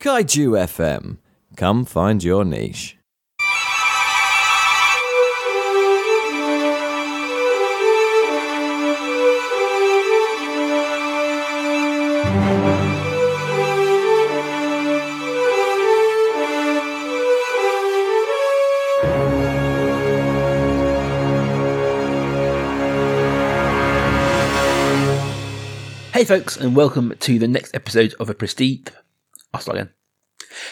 Kaiju FM. Come find your niche. Hey, folks, and welcome to the next episode of a Prestige. I'll.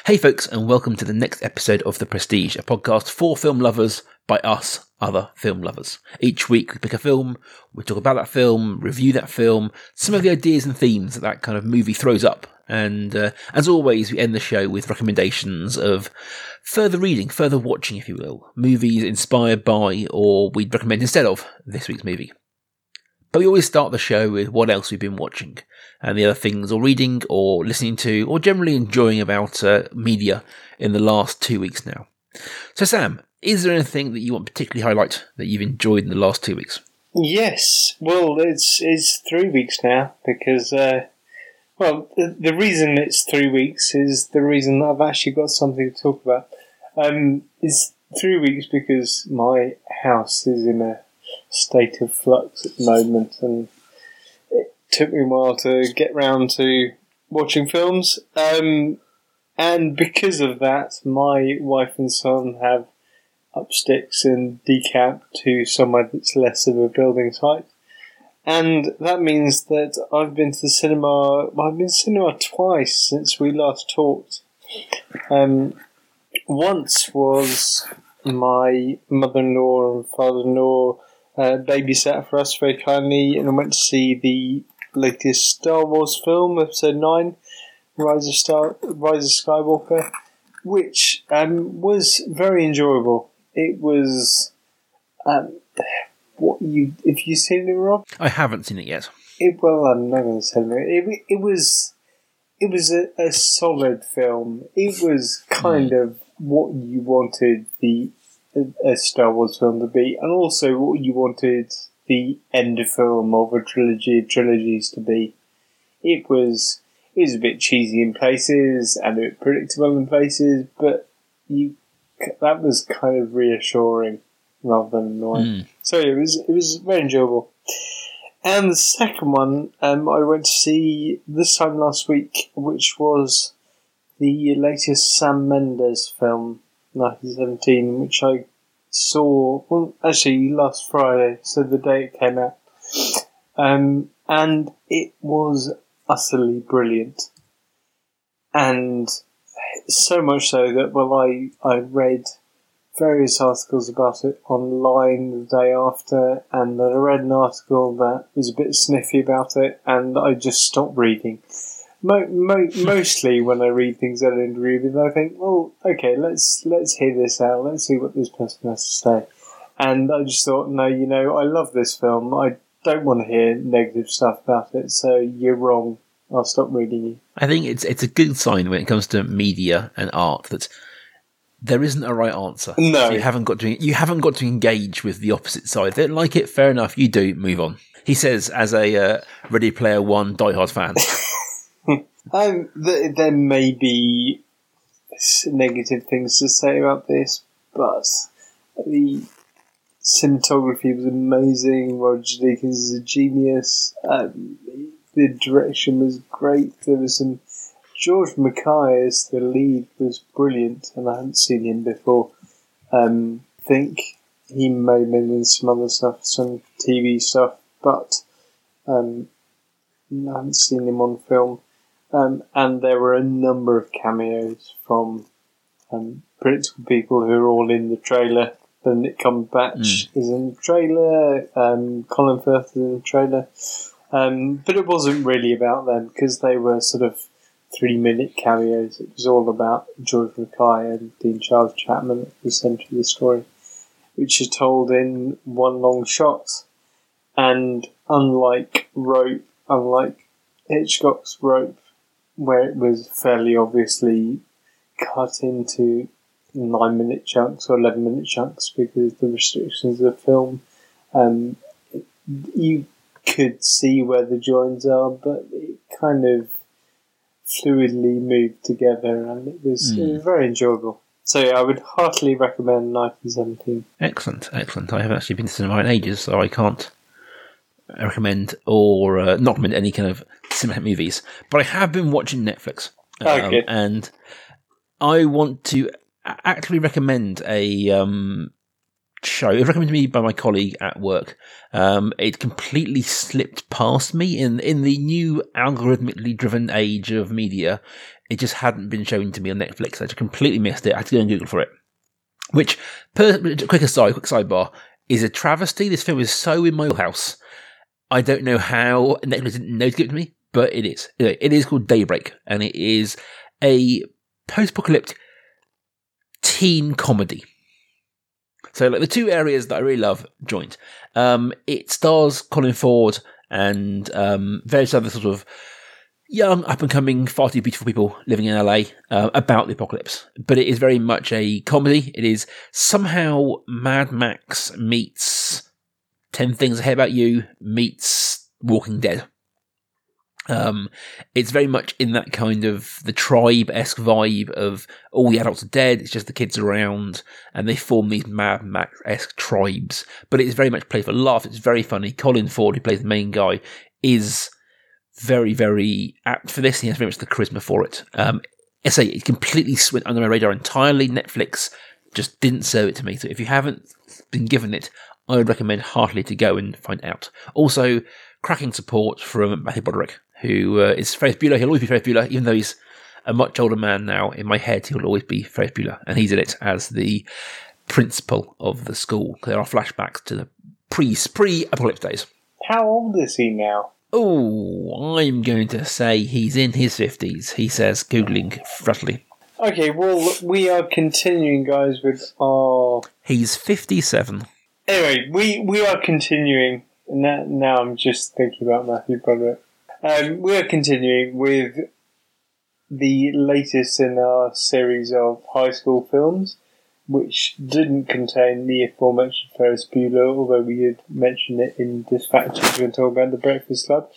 Hey, folks, and welcome to the next episode of The Prestige, a podcast for film lovers by us, other film lovers. Each week we pick a film, we talk about that film, review that film, some of the ideas and themes that that kind of movie throws up. And uh, as always, we end the show with recommendations of further reading, further watching, if you will, movies inspired by or we'd recommend instead of this week's movie. But we always start the show with what else we've been watching and the other things or reading or listening to or generally enjoying about uh, media in the last two weeks now. So, Sam, is there anything that you want to particularly highlight that you've enjoyed in the last two weeks? Yes, well, it's it's three weeks now because, uh, well, the, the reason it's three weeks is the reason that I've actually got something to talk about. Um, it's three weeks because my house is in a state of flux at the moment, and it took me a while to get round to watching films. Um, and because of that, my wife and son have up sticks and decamp to somewhere that's less of a building site. And that means that I've been to the cinema. I've been to cinema twice since we last talked. Um, once was my mother-in-law and father-in-law uh, babysat for us very kindly, and I went to see the latest Star Wars film, Episode Nine, Rise of Star, Rise of Skywalker, which um, was very enjoyable. It was um, what you if you seen it, Rob. I haven't seen it yet. It, well, I'm not going to tell you. It, it was it was a, a solid film. It was kind of what you wanted the a Star Wars film to be, and also what you wanted the end film of a trilogy of trilogies to be. It was it was a bit cheesy in places and a bit predictable in places, but you that was kind of reassuring rather than annoying. So it was it was very enjoyable. And the second one, um, I went to see this time last week, which was the latest Sam Mendes film, 1917, which I saw, well, actually last Friday, so the day it came out. Um, and it was utterly brilliant. And so much so that, well, I, I read various articles about it online the day after, and then I read an article that was a bit sniffy about it, and I just stopped reading. Mo- mo- mostly when I read things I don't agree with, I think, well, okay, let's let's hear this out. Let's see what this person has to say. And I just thought, no, you know, I love this film. I don't want to hear negative stuff about it. So you're wrong. I'll stop reading you. I think it's it's a good sign when it comes to media and art that there isn't a right answer. No. So you haven't got to you haven't got to engage with the opposite side. They don't like it, fair enough. You do move on. He says as a uh, Ready Player One diehard fan. Um, th- there may be negative things to say about this, but the cinematography was amazing. Roger Deakins is a genius. Um, the direction was great. There was some George MacKay as the lead was brilliant, and I hadn't seen him before. Um, think he may have been in some other stuff, some TV stuff, but um, I haven't seen him on film. Um, and there were a number of cameos from um, people who are all in the trailer. Benedict Cumberbatch is in the trailer. Um, Colin Firth is in the trailer. Um, but it wasn't really about them because they were sort of three minute cameos. It was all about George MacKay and Dean Charles Chapman at the centre of the story, which is told in one long shot. And unlike Rope, unlike Hitchcock's Rope, where it was fairly obviously cut into nine minute chunks or 11 minute chunks because the restrictions of the film. Um, you could see where the joins are, but it kind of fluidly moved together, and it was, it was very enjoyable. So yeah, I would heartily recommend 1917. Excellent, excellent. I haven't actually been to cinema in ages, so I can't recommend or uh, not recommend any kind of cinematic movies. But I have been watching Netflix, um, Okay. and I want to actually recommend a um, show. It was recommended to me by my colleague at work. Um, it completely slipped past me in in the new algorithmically driven age of media. It just hadn't been shown to me on Netflix. I just completely missed it. I had to go and Google for it. Which, per, quick aside, quick sidebar, is a travesty. This film is so in my house. I don't know how Netflix didn't know to give it to me, but it is. It is called Daybreak, and it is a post-apocalyptic teen comedy. So, like the two areas that I really love joint. Um, it stars Colin Ford and um, various other sort of young, up and coming, far too beautiful people living in LA uh, about the apocalypse. But it is very much a comedy. It is somehow Mad Max meets 10 Things I Hate About You meets Walking Dead. Um, it's very much in that kind of the tribe esque vibe of all the adults are dead, it's just the kids around, and they form these Mad Max esque tribes. But it's very much played for laugh. It's very funny. Colin Ford, who plays the main guy, is very, very apt for this. He has very much the charisma for it. Um, I say it completely went under my radar entirely. Netflix just didn't serve it to me. So if you haven't been given it, I would recommend heartily to go and find out. Also, cracking support from Matthew Broderick, who uh, is Ferris Bueller. He'll always be Ferris Bueller, even though he's a much older man now. In my head, he'll always be Ferris Bueller, and he's in it as the principal of the school. There are flashbacks to the pre pre apocalypse days. How old is he now? Oh, I'm going to say he's in his fifties. He says, googling frettily. Okay, well, we are continuing, guys, with our. He's fifty-seven. Anyway, we, we are continuing. Now, now I'm just thinking about Matthew Broderick. Um, we are continuing with the latest in our series of high school films, which didn't contain the aforementioned Ferris Bueller, although we had mentioned it in Dispatches when talking about the Breakfast Club.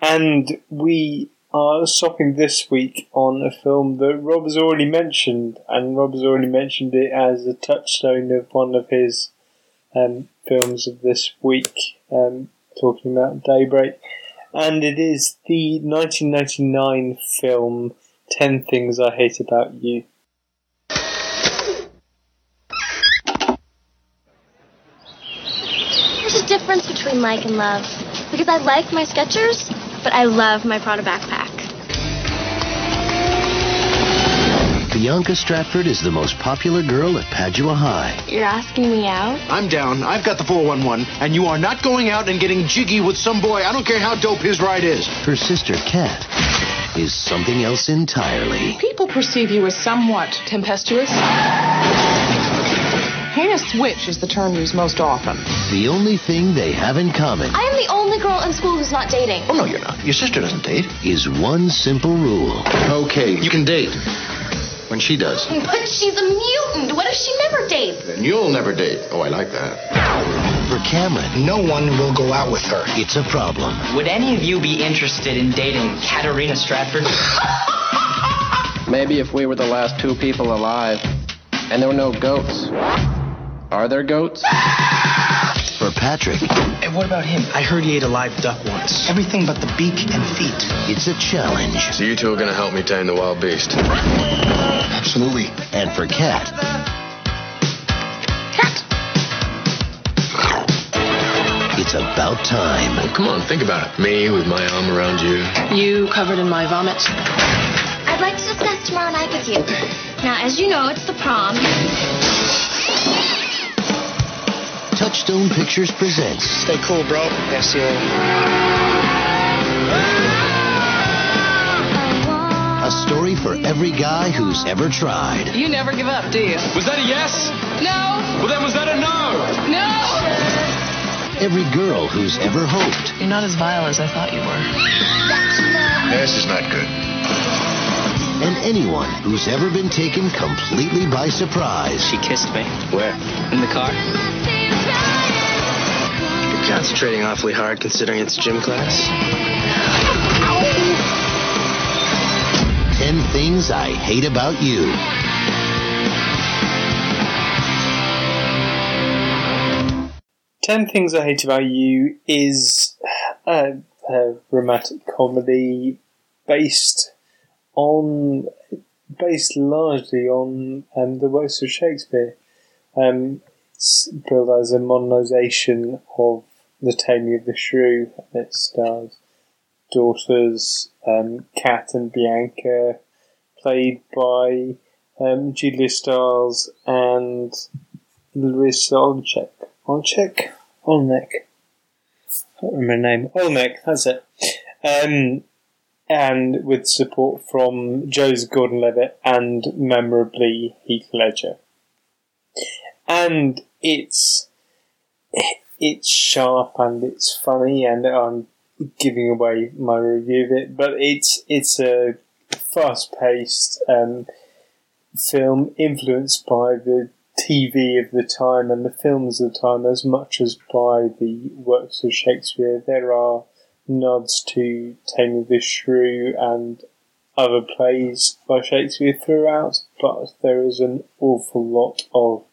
And we are stopping this week on a film that Rob has already mentioned, and Rob has already mentioned it as a touchstone of one of his um, films of this week, um, talking about Daybreak. And it is the 1999 film 10 Things I Hate About You. There's a difference between like and love. Because I like my Skechers, but I love my Prada backpack. Bianca Stratford is the most popular girl at Padua High. You're asking me out? I'm down. I've got the 411, and you are not going out and getting jiggy with some boy. I don't care how dope his ride is. Her sister, Kat, is something else entirely. People perceive you as somewhat tempestuous. Heinous switch is the term used most often. The only thing they have in common I am the only girl in school who's not dating. Oh, no, you're not. Your sister doesn't date. is one simple rule. Okay, you can date. When she does. But she's a mutant. What if she never dates? Then you'll never date. Oh, I like that. For Cameron, No one will go out with her. it's a problem. Would any of you be interested in dating Katarina Stratford? Maybe if we were the last two people alive and there were no goats. Are there goats? For Patrick, And what about him? I heard he ate a live duck once. Everything but the beak and feet. it's a challenge. So you two are gonna help me tame the wild beast. Absolutely. And for Kat. Kat. it's about time. Come on, think about it. Me with my arm around you. You covered in my vomit. I'd like to discuss tomorrow night with you. Now, as you know, it's the prom. Touchstone Pictures presents Stay cool, bro. Yes, a story for every guy who's ever tried. You never give up, do you? Was that a yes? No! Well, then was that a no? No! Every girl who's ever hoped You're not as vile as I thought you were. This is not good. and anyone who's ever been taken completely by surprise. She kissed me. Where? In the car. You're concentrating awfully hard considering it's gym class. 10 Things I Hate About You. Ten Things I Hate About You is a, a romantic comedy based on based largely on um, the works of Shakespeare. Um, it's billed as a modernisation of The Taming of the Shrew, it stars daughters um, Kat and Bianca, played by um, Julia Stiles and Larissa Olczyk. Olczyk? Olnek. I can't remember her name. Olnek, that's it. Um, and with support from Joseph Gordon-Levitt and memorably Heath Ledger. And it's it's sharp and it's funny, and I'm giving away my review of it, but it's it's a fast-paced um, film influenced by the TV of the time and the films of the time as much as by the works of Shakespeare. There are nods to Taming of the Shrew and other plays by Shakespeare throughout, but there is an awful lot of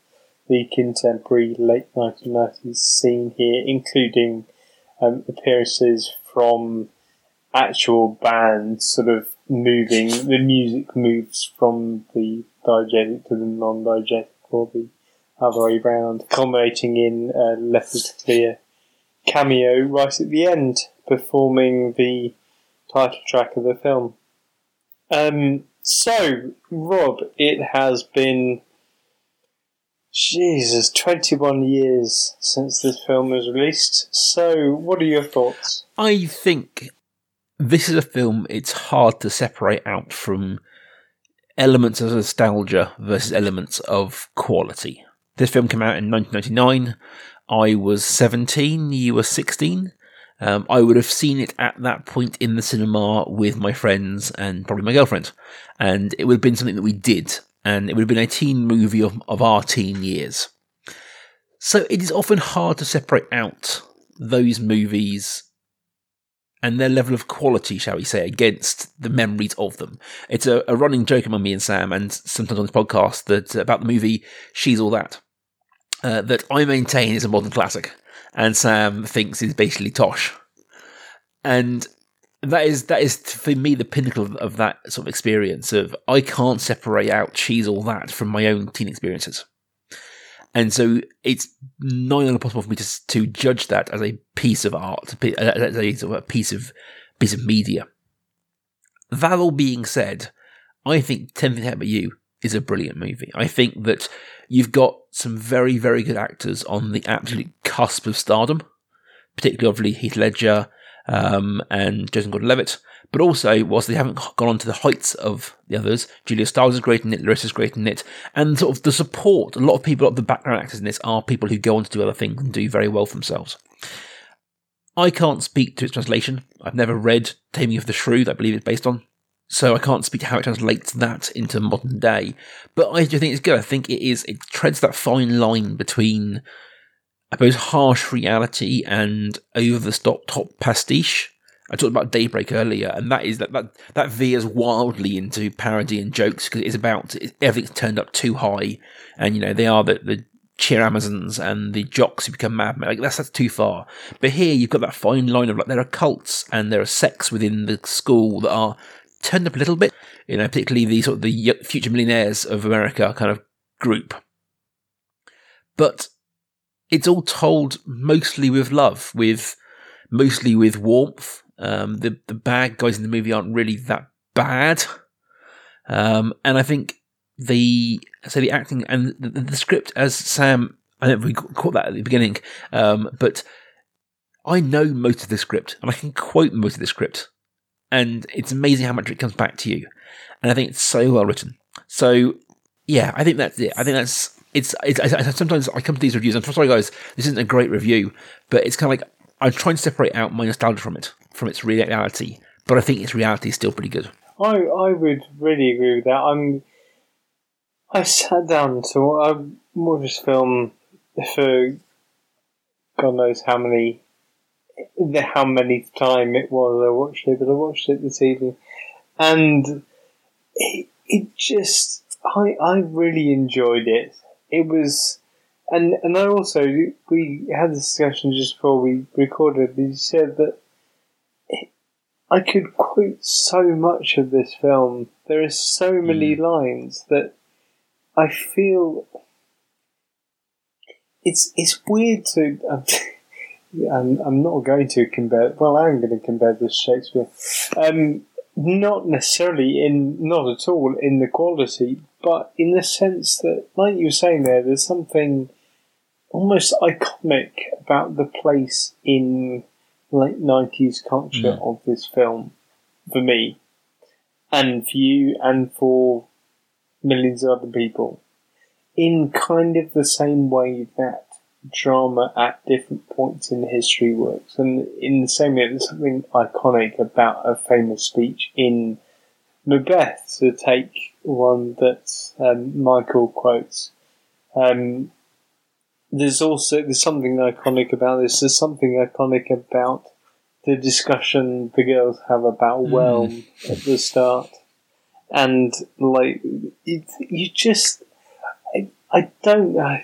the contemporary late 1990s scene here, including um, appearances from actual bands sort of moving, the music moves from the diegetic to the non-diegetic or the other way round, culminating in a Leopard Clear cameo right at the end, performing the title track of the film. Um, so, Rob, it has been Jesus, 21 years since this film was released. So, what are your thoughts? I think this is a film it's hard to separate out from elements of nostalgia versus elements of quality. This film came out in 1999. I was 17, you were 16. Um, I would have seen it at that point in the cinema with my friends and probably my girlfriend. And it would have been something that we did. And it would have been a teen movie of, of our teen years. So it is often hard to separate out those movies and their level of quality, shall we say, against the memories of them. It's a, a running joke among me and Sam, and sometimes on this podcast, that about the movie She's All That, uh, that I maintain is a modern classic, and Sam thinks is basically tosh. And that is that is for me the pinnacle of, of that sort of experience of I can't separate out She's All That from my own teen experiences. And so it's not even possible for me to, to judge that as a piece of art, uh, as a, sort of a piece of piece of media. That all being said, I think Ten Things About You is a brilliant movie. I think that you've got some very, very good actors on the absolute cusp of stardom, particularly obviously Heath Ledger um, and Jason Gordon-Levitt. But also, whilst they haven't gone on to the heights of the others, Julia Stiles is great in it, Larissa's great in it, and sort of the support, a lot of people, a lot of the background actors in this are people who go on to do other things and do very well for themselves. I can't speak to its translation. I've never read Taming of the Shrew that I believe it's based on. So I can't speak to how it translates that into modern day. But I do think it's good. I think it is, it treads that fine line between, I suppose, harsh reality and over the top top pastiche. I talked about Daybreak earlier, and that is that that, that veers wildly into parody and jokes because it's about everything's turned up too high, and you know they are the, the cheer Amazons and the jocks who become madmen. Like that's that's too far. But here you've got that fine line of like there are cults and there are sects within the school that are turned up a little bit. You know, particularly the sort of the future millionaires of America kind of group. But it's all told mostly with love, with mostly with warmth. Um, the the bad guys in the movie aren't really that bad, um, and I think the so the acting and the, the, script, as Sam, I know we caught that at the beginning, um, but I know most of the script and I can quote most of the script, and it's amazing how much it comes back to you, and I think it's so well written. So yeah, I think that's it. I think that's it's. it's I, sometimes I come to these reviews. I'm sorry, guys, this isn't a great review, but it's kind of like I'm trying to separate out my nostalgia from it, from its reality. But I think its reality is still pretty good. I I would really agree with that. I'm I sat down to I watched this film for God knows how many how many time it was I watched it, but I watched it this evening, and it, it just I I really enjoyed it. It was, and and I also we had this discussion just before we recorded. You said that it, I could quote so much of this film. There are so many lines that I feel it's it's weird to. Um, I'm, I'm not going to compare. Well, I'm going to compare this to Shakespeare. Um, not necessarily in, not at all in the quality, but in the sense that, like you were saying there, there's something almost iconic about the place in late 90s culture Mm. of this film for me, and for you, and for millions of other people, in kind of the same way that drama at different points in history works. And in the same way, there's something iconic about a famous speech in Macbeth, to take one that um, Michael quotes. Um, there's also there's something iconic about this. There's something iconic about the discussion the girls have about Mm. Whelm at the start, and like it, you just I, I don't know.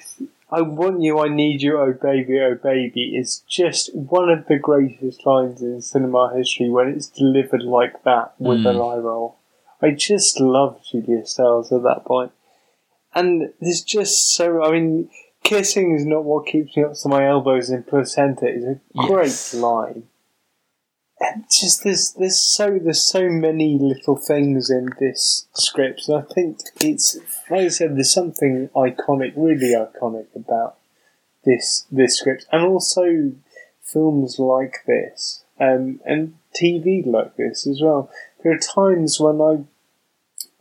I want you, I need you, oh baby, oh baby. It's just one of the greatest lines in cinema history when it's delivered like that with an Mm. eye roll. I just love Julia Stiles at that point. And there's just so, I mean, kissing is not what keeps me up to my elbows in placenta is a great Yes. line. And just there's there's so there's so many little things in this script. And I think it's like I said, there's something iconic, really iconic about this this script, and also films like this, um, and TV like this as well. There are times when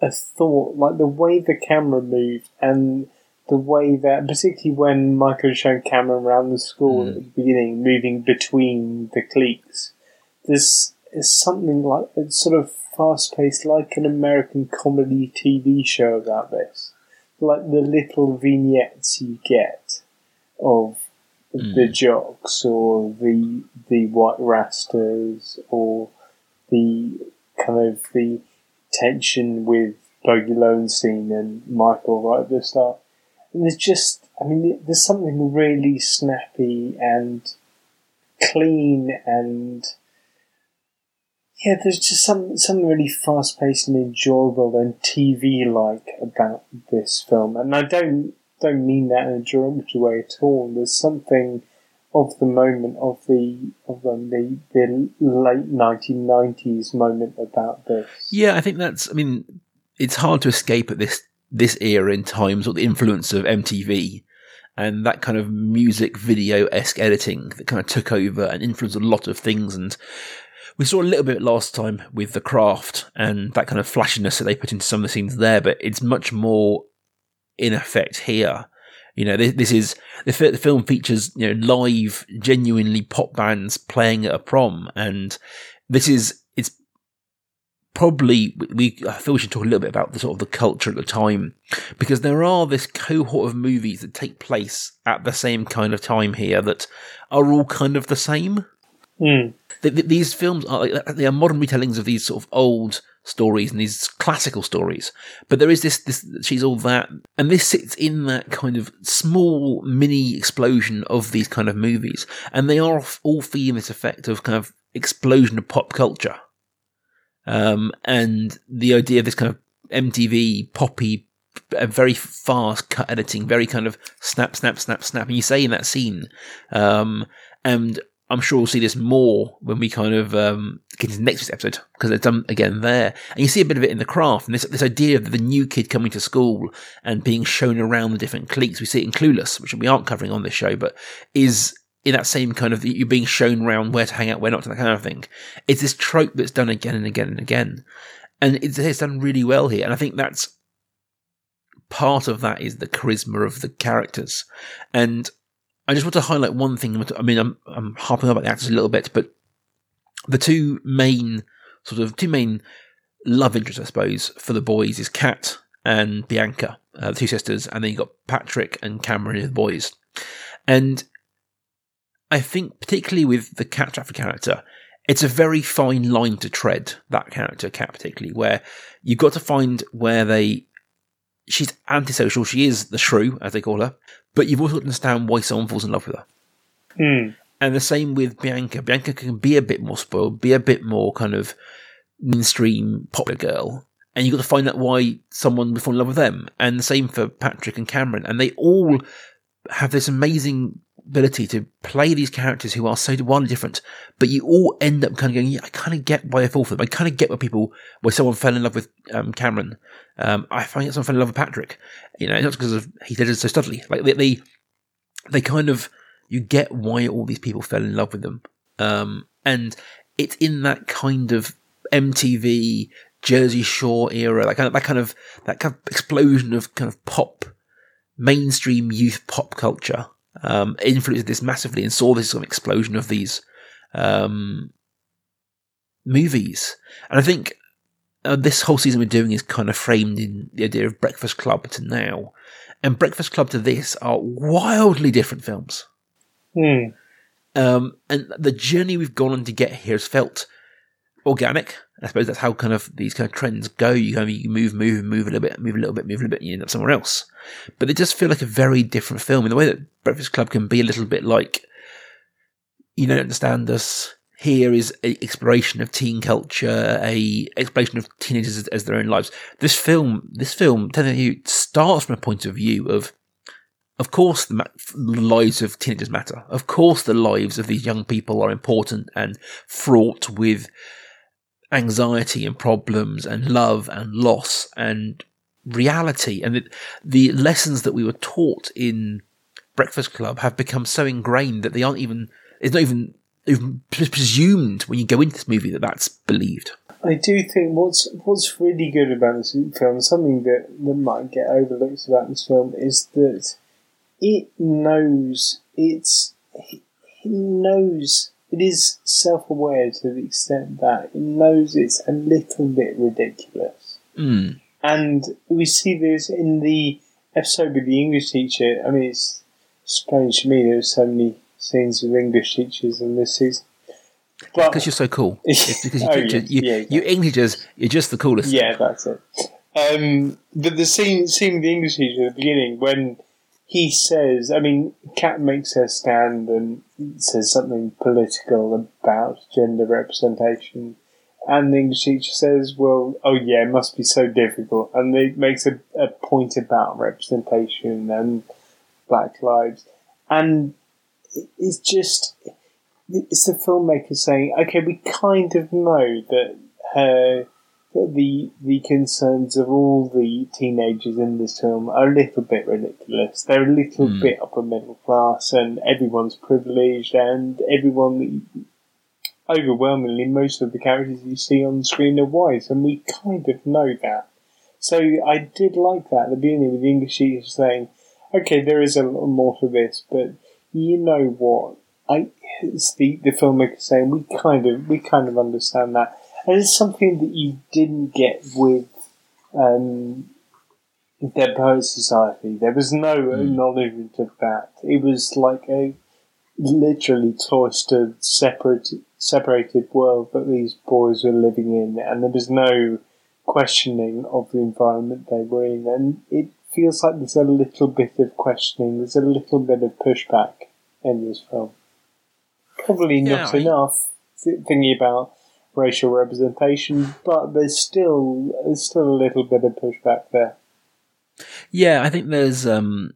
I thought, like the way the camera moved and the way that, particularly when Michael showed camera around the school at the beginning, moving between the cliques, there's, there's something like it's sort of fast paced, like an American comedy TV show about this. Like the little vignettes you get of hmm. the jocks or the the white rastas or the kind of the tension with Bogey Lowenstein and Michael right at the start. And there's just, I mean, there's something really snappy and clean and yeah, there's just some something really fast paced and enjoyable and TV like about this film. And I don't don't mean that in a derogatory way at all. There's something of the moment of the of the the late nineteen nineties moment about this. Yeah, I think that's. I mean, it's hard to escape at this this era in times or the influence of MTV and that kind of music video esque editing that kind of took over and influenced a lot of things. And we saw a little bit last time with the craft and that kind of flashiness that they put into some of the scenes there, but it's much more in effect here. You know, this, this is the, fi- the film features you know live, genuinely pop bands playing at a prom, and this is it's probably we I feel we should talk a little bit about the sort of the culture at the time because there are this cohort of movies that take place at the same kind of time here that are all kind of the same. Mm. Th- th- these films are they are modern retellings of these sort of old stories and these classical stories, but there is this this she's all that, and this sits in that kind of small mini explosion of these kind of movies, and they are all feeling this effect of kind of explosion of pop culture. Um, and the idea of this kind of MTV poppy, uh, very fast cut editing, very kind of snap, snap, snap, snap. And you say in that scene, um, and I'm sure we'll see this more when we kind of um, get into next episode because it's done again there, and you see a bit of it in the craft and this this idea of the new kid coming to school and being shown around the different cliques. We see it in Clueless, which we aren't covering on this show, but is in that same kind of you're being shown around where to hang out, where not to, that kind of thing. It's this trope that's done again and again and again, and it's, it's done really well here. And I think that's part of that is the charisma of the characters. And I just want to highlight one thing. I mean, I'm I'm harping about the actors a little bit, but the two main sort of two main love interests, I suppose, for the boys is Kat and Bianca, uh, the two sisters, and then you got Patrick and Cameron, the boys. And I think, particularly with the Kat character, it's a very fine line to tread. That character, Kat, particularly, where you've got to find where they. She's antisocial. She is the shrew, as they call her, but you've also got to understand why someone falls in love with her. Hmm. And the same with Bianca. Bianca can be a bit more spoiled, be a bit more kind of mainstream popular girl. And you've got to find out why someone would fall in love with them. And the same for Patrick and Cameron. And they all have this amazing ability to play these characters who are so wildly different, but you all end up kind of going, yeah, I kind of get why they fall for them. I kind of get why people, why someone fell in love with um, Cameron. Um, I find someone fell in love with Patrick. You know, not because of he did it so studly. Like they, they, they kind of, you get why all these people fell in love with them. Um, and it's in that kind of MTV, Jersey Shore era, that kind of, that kind of, that kind of explosion of kind of pop, mainstream youth pop culture, um, influenced this massively and saw this sort of explosion of these, um, movies. And I think uh, this whole season we're doing is kind of framed in the idea of Breakfast Club to now. And Breakfast Club to this are wildly different films. Hmm. Um, and the journey we've gone on to get here has felt organic. I suppose that's how kind of these kind of trends go. You kind of you move, move, move a little bit, move a little bit, move a little bit, and you end up somewhere else. But they just feel like a very different film in the way that Breakfast Club can be a little bit like, you don't understand us. Here is an exploration of teen culture, a exploration of teenagers as, as their own lives. This film, this film, you, starts from a point of view of of course, the, ma- the lives of teenagers matter. Of course, the lives of these young people are important and fraught with anxiety and problems and love and loss and reality. And it, the lessons that we were taught in Breakfast Club have become so ingrained that they aren't even, it's not even, even presumed when you go into this movie that that's believed. I do think what's what's really good about this film, something that, that might get overlooked about this film, is that it knows it's it knows it is self aware to the extent that it knows it's a little bit ridiculous. Mm. And we see this in the episode with the English teacher. I mean, it's strange to me there there's so many scenes with English teachers in this season. But- Because you're so cool. It's because you, Oh, you, yeah, you, yeah, you Englishers, you're just the coolest. Yeah, that's it. Um, but the scene, scene with the English teacher at the beginning, when he says, I mean, Kat makes her stand and says something political about gender representation, and the English teacher says, well, oh yeah, it must be so difficult, and it makes a, a point about representation and black lives, and it's just, it's the filmmaker saying, okay, we kind of know that her the the concerns of all the teenagers in this film are a little bit ridiculous. They're a little Hmm. bit upper middle class, and everyone's privileged, and everyone. Overwhelmingly, most of the characters you see on the screen are white, and we kind of know that. So I did like that at the beginning with the English teacher saying, "Okay, there is a little more to this, but you know what? I it's the the filmmaker saying we kind of we kind of understand that." And it's something that you didn't get with um, Dead Poets Society. There was no acknowledgement of that. It was like a literally cloistered, separate, separated world that these boys were living in, and there was no questioning of the environment they were in. And it feels like there's a little bit of questioning, there's a little bit of pushback in this film. Probably Yeah, not I- enough th- thinking about racial representation, but there's still there's still a little bit of pushback there. Yeah, I think there's um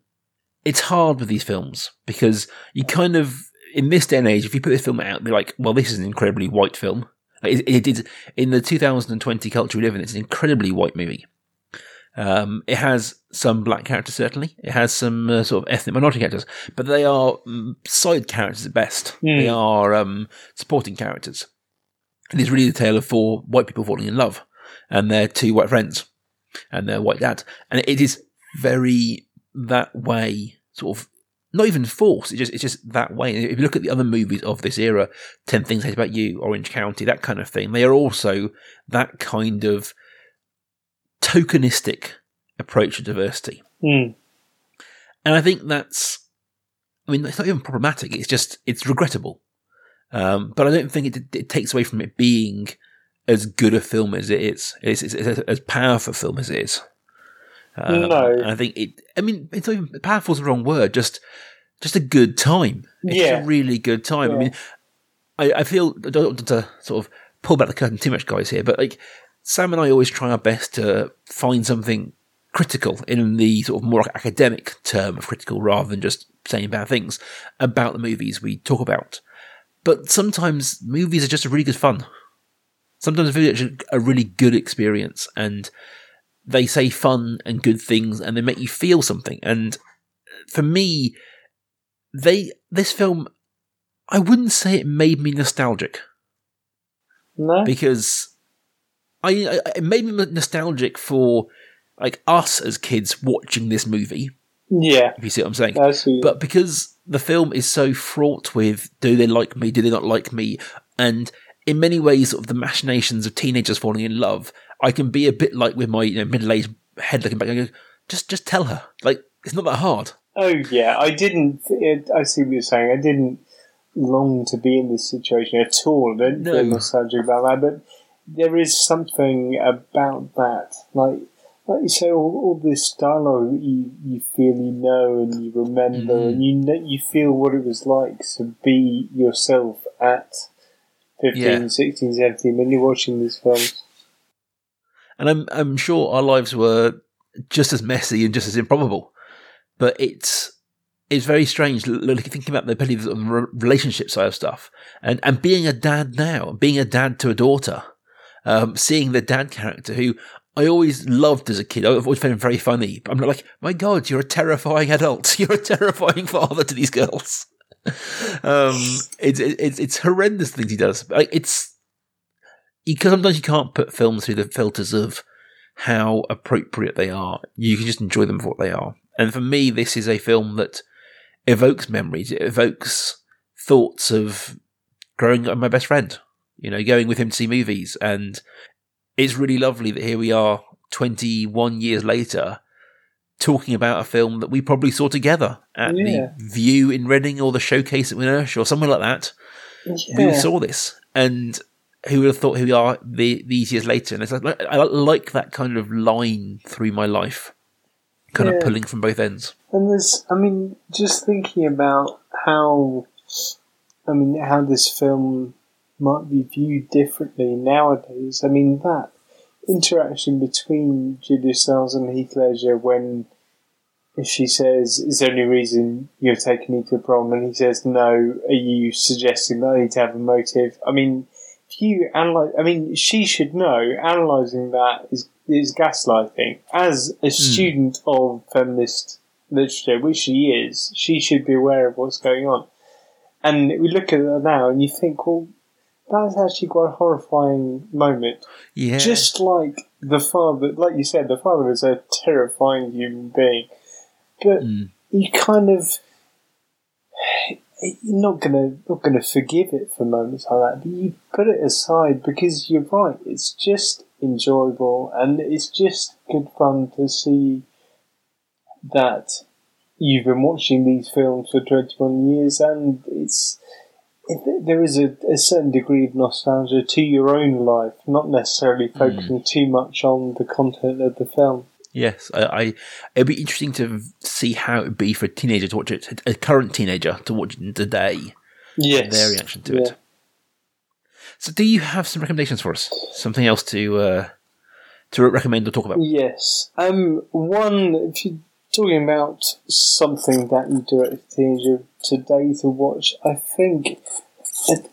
it's hard with these films because you kind of in this day and age, if you put this film out, they're like, well, this is an incredibly white film. Like, It, it is in the 2020 culture we live in. It's an incredibly white movie. Um, it has some black characters certainly. It has some uh, sort of ethnic minority characters, but they are mm, side characters at best. They are um, supporting characters. It is really the tale of four white people falling in love, and their two white friends, and their white dad, and it is very that way, sort of not even forced. It's just it's just that way. If you look at the other movies of this era, Ten Things I Hate About You, Orange County, that kind of thing, they are also that kind of tokenistic approach to diversity. Hmm. And I think that's, I mean, it's not even problematic. It's just, it's regrettable. Um, but I don't think it, it takes away from it being as good a film as it is. It's, it's, it's as powerful a film as it is. Um, No. I think it. I mean, it's not even powerful is the wrong word. Just, just a good time. It's Yeah. a really good time. I mean, I, I feel I don't want to sort of pull back the curtain too much, guys, here, but like Sam and I always try our best to find something critical in the sort of more academic term of critical rather than just saying bad things about the movies we talk about. But sometimes movies are just a really good fun. Sometimes movies are a really good experience and they say fun and good things and they make you feel something. And for me, they, this film, I wouldn't say it made me nostalgic No, because I, I it made me nostalgic for like us as kids watching this movie. yeah, If you see what I'm saying, but because the film is so fraught with do they like me, do they not like me, and in many ways, sort of the machinations of teenagers falling in love, I can be a bit like with my you know, middle-aged head looking back and go, just just tell her, like it's not that hard. Oh yeah, I didn't. I see what you're saying. I didn't long to be in this situation at all. I don't No. feel nostalgic about that, but there is something about that, like like you say, all, all this dialogue that you you feel you know and you remember, Mhm. and you know, you feel what it was like to be yourself at 15, Yeah. 16, 17 when you're watching these films. And I'm I'm sure our lives were just as messy and just as improbable, but it's it's very strange thinking about the ability of the re- relationship side of stuff, and and being a dad now, being a dad to a daughter, um, seeing the dad character who I always loved as a kid. I've always found him very funny. But I'm like, my God, you're a terrifying adult. You're a terrifying father to these girls. um, it's it's it's horrendous things he does. Like it's sometimes you can't put films through the filters of how appropriate they are. You can just enjoy them for what they are. And for me, this is a film that evokes memories. It evokes thoughts of growing up with my best friend. You know, going with him to see movies, and it's really lovely that here we are, twenty one years later, talking about a film that we probably saw together at Yeah. the Vue in Reading or the Showcase at Winnersh or somewhere like that we saw this, and who would have thought here we are the, these years later? And it's like I like that kind of line through my life, kind Yeah. of pulling from both ends. And there's, I mean, just thinking about how, I mean, how this film might be viewed differently nowadays. I mean, that interaction between Julia Stiles and Heath Ledger when she says, "Is there any reason you're taking me to the prom?" and he says, "No." Are you suggesting that I need to have a motive? I mean, if you analyze, I mean, she should know. Analyzing that is is gaslighting. As a hmm. student of feminist literature, which she is, she should be aware of what's going on. And we look at her now, and you think, well, that's actually quite a horrifying moment. Yeah, Just like the father, like you said, the father is a terrifying human being. But Mm. you kind of you're not gonna not gonna forgive it for moments like that, but you put it aside because you're right. It's just enjoyable and it's just good fun to see that you've been watching these films for 21 years and it's it, there is a, a certain degree of nostalgia to your own life, not necessarily focusing too much on the content of the film. yes. I, I it'd be interesting to see how it'd be for a teenager to watch it, a current teenager to watch it today, Yes, their reaction to Yeah. it. So, do you have some recommendations for us? Something else to uh, to recommend or talk about? Yes. Um, one, if you're talking about something that you direct a teenager today to watch, I think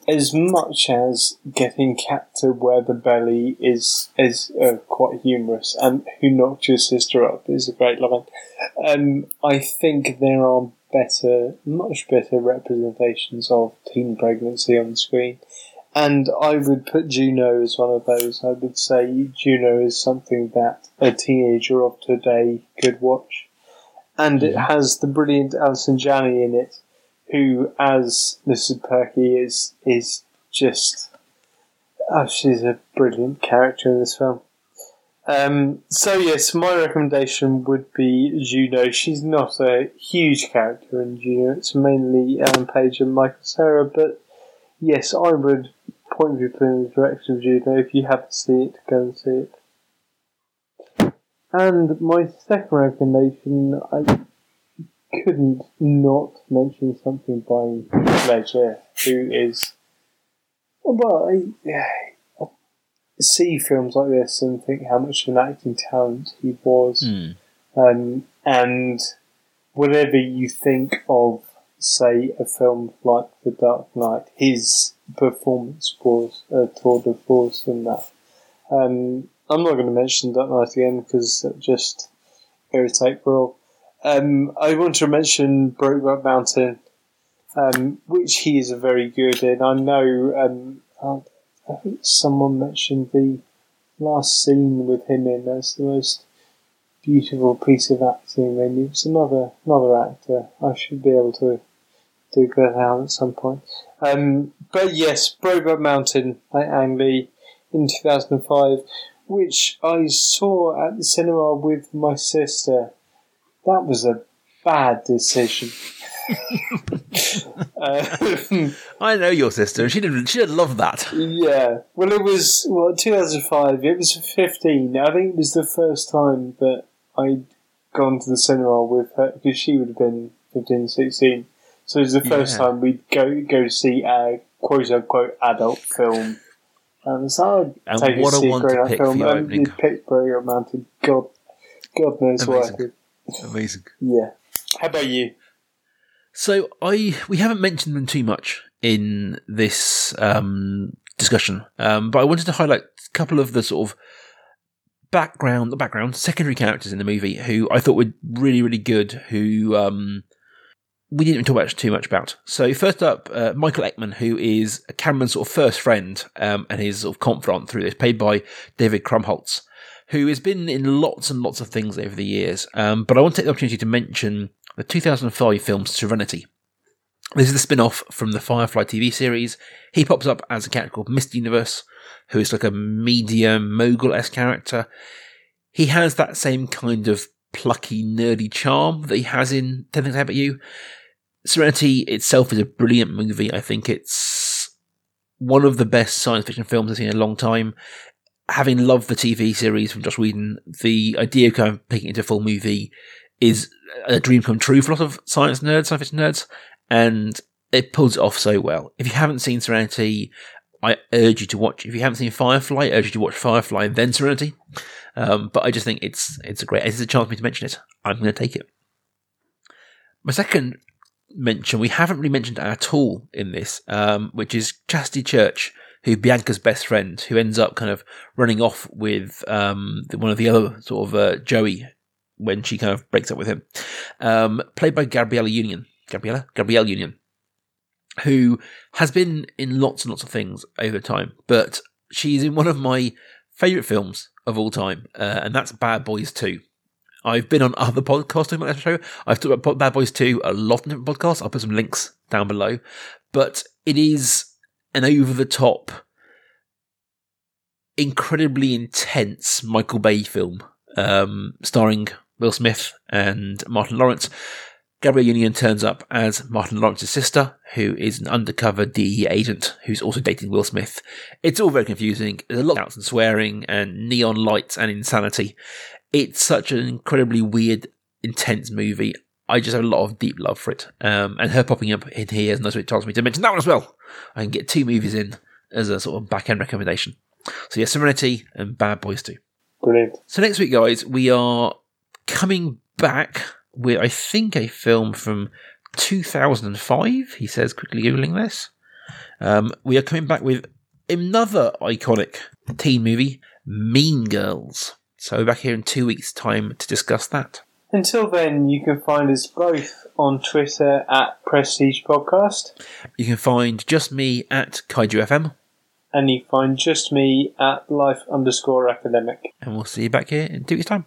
as much as getting Kat to wear the belly is is uh, quite humorous, and who knocked your sister up is a great line. Um, I think there are better, much better representations of teen pregnancy on screen. And I would put Juno as one of those. I would say Juno is something that a teenager of today could watch. And it has the brilliant Allison Janney in it, who, as Mrs. Perky, is is just oh, she's a brilliant character in this film. Um, so yes, my recommendation would be Juno. She's not a huge character in Juno. It's mainly Ellen Page and Michael Cera, but yes, I would point people in the direction of Juno. If you haven't seen it, go and see it. And my second recommendation, I couldn't not mention something by Ledger, who is well, I, I see films like this and think how much of an acting talent he was, Hmm. um, and whatever you think of, say, a film like The Dark Knight, his performance was a tour de force in that. Um, I'm not going to mention Dark Knight again because it just irritate Rob. Um, I want to mention Brokeback Mountain, um, which he is very good in. I know. Um, I, I think someone mentioned the last scene with him in as the most beautiful piece of acting. And it another another actor. I should be able to do that out at some point. Um, but yes, Brokeback Mountain by Ang Lee in 2005, which I saw at the cinema with my sister. That was a bad decision. Um, I know your sister, she didn't. She did love that. yeah. Well, it was well 2005. It was 15. I think it was the first time that I'd gone to the cinema with her because she would have been 15, 16. So it was the first Yeah. time we'd go go to see a quote unquote adult film. And so I'd And take what a a see a grown up pick film. for your and opening. you picked Brokeback Mountain. God, God knows why. Amazing. Amazing. Yeah. How about you? So I we haven't mentioned them too much in this um, discussion, um, but I wanted to highlight a couple of the sort of background, the background secondary characters in the movie who I thought were really really good. Who um, we didn't even talk about too much about. So first up, uh, Michael Eckman, who is Cameron's sort of first friend um, and his sort of confidant through this, played by David Krumholtz, who has been in lots and lots of things over the years. Um, but I want to take the opportunity to mention the 2005 film Serenity. This is the spin off from the Firefly TV series. He pops up as a character called Mister Universe, who is like a media mogul esque character. He has that same kind of plucky, nerdy charm that he has in 10 Things I About You. Serenity itself is a brilliant movie. I think it's one of the best science fiction films I've seen in a long time. Having loved the TV series from Joss Whedon, the idea of kind of making it into a full movie is a dream come true for a lot of science nerds, science fiction nerds, and it pulls it off so well. If you haven't seen Serenity, I urge you to watch. If you haven't seen Firefly, I urge you to watch Firefly and then Serenity. Um, but I just think it's it's a great. It's a chance for me to mention it. I'm going to take it. My second mention we haven't really mentioned at all in this, um, which is Chastity Church, who's Bianca's best friend, who ends up kind of running off with um, one of the other sort of uh, Joey when she kind of breaks up with him, um, played by Gabriella Union. Gabriella, Gabrielle Union, who has been in lots and lots of things over time, but she's in one of my favorite films of all time, uh, and that's Bad Boys Two. I've been on other podcasts talking about that show. I've talked about Bad Boys 2 a lot in different podcasts. I'll put some links down below. But it is an over the top, incredibly intense Michael Bay film, um, starring Will Smith and Martin Lawrence. Gabrielle Union turns up as Martin Lawrence's sister, who is an undercover DE agent who's also dating Will Smith. It's all very confusing. There's a lot of shouts and swearing and neon lights and insanity. It's such an incredibly weird, intense movie. I just have a lot of deep love for it. Um, and her popping up in here is a nice way it tells me to mention that one as well. I can get two movies in as a sort of back end recommendation. So yeah, Serenity and Bad Boys 2. Brilliant. So next week, guys, we are coming back with, I think, a film from 2005. He says, quickly Googling this. Um, we are coming back with another iconic teen movie, Mean Girls. So we're back here in two weeks' time to discuss that. Until then, you can find us both on Twitter at Prestige Podcast, You can find just me at Kaiju FM, and you find just me at Life underscore Academic. and we'll see you back here in two weeks' time.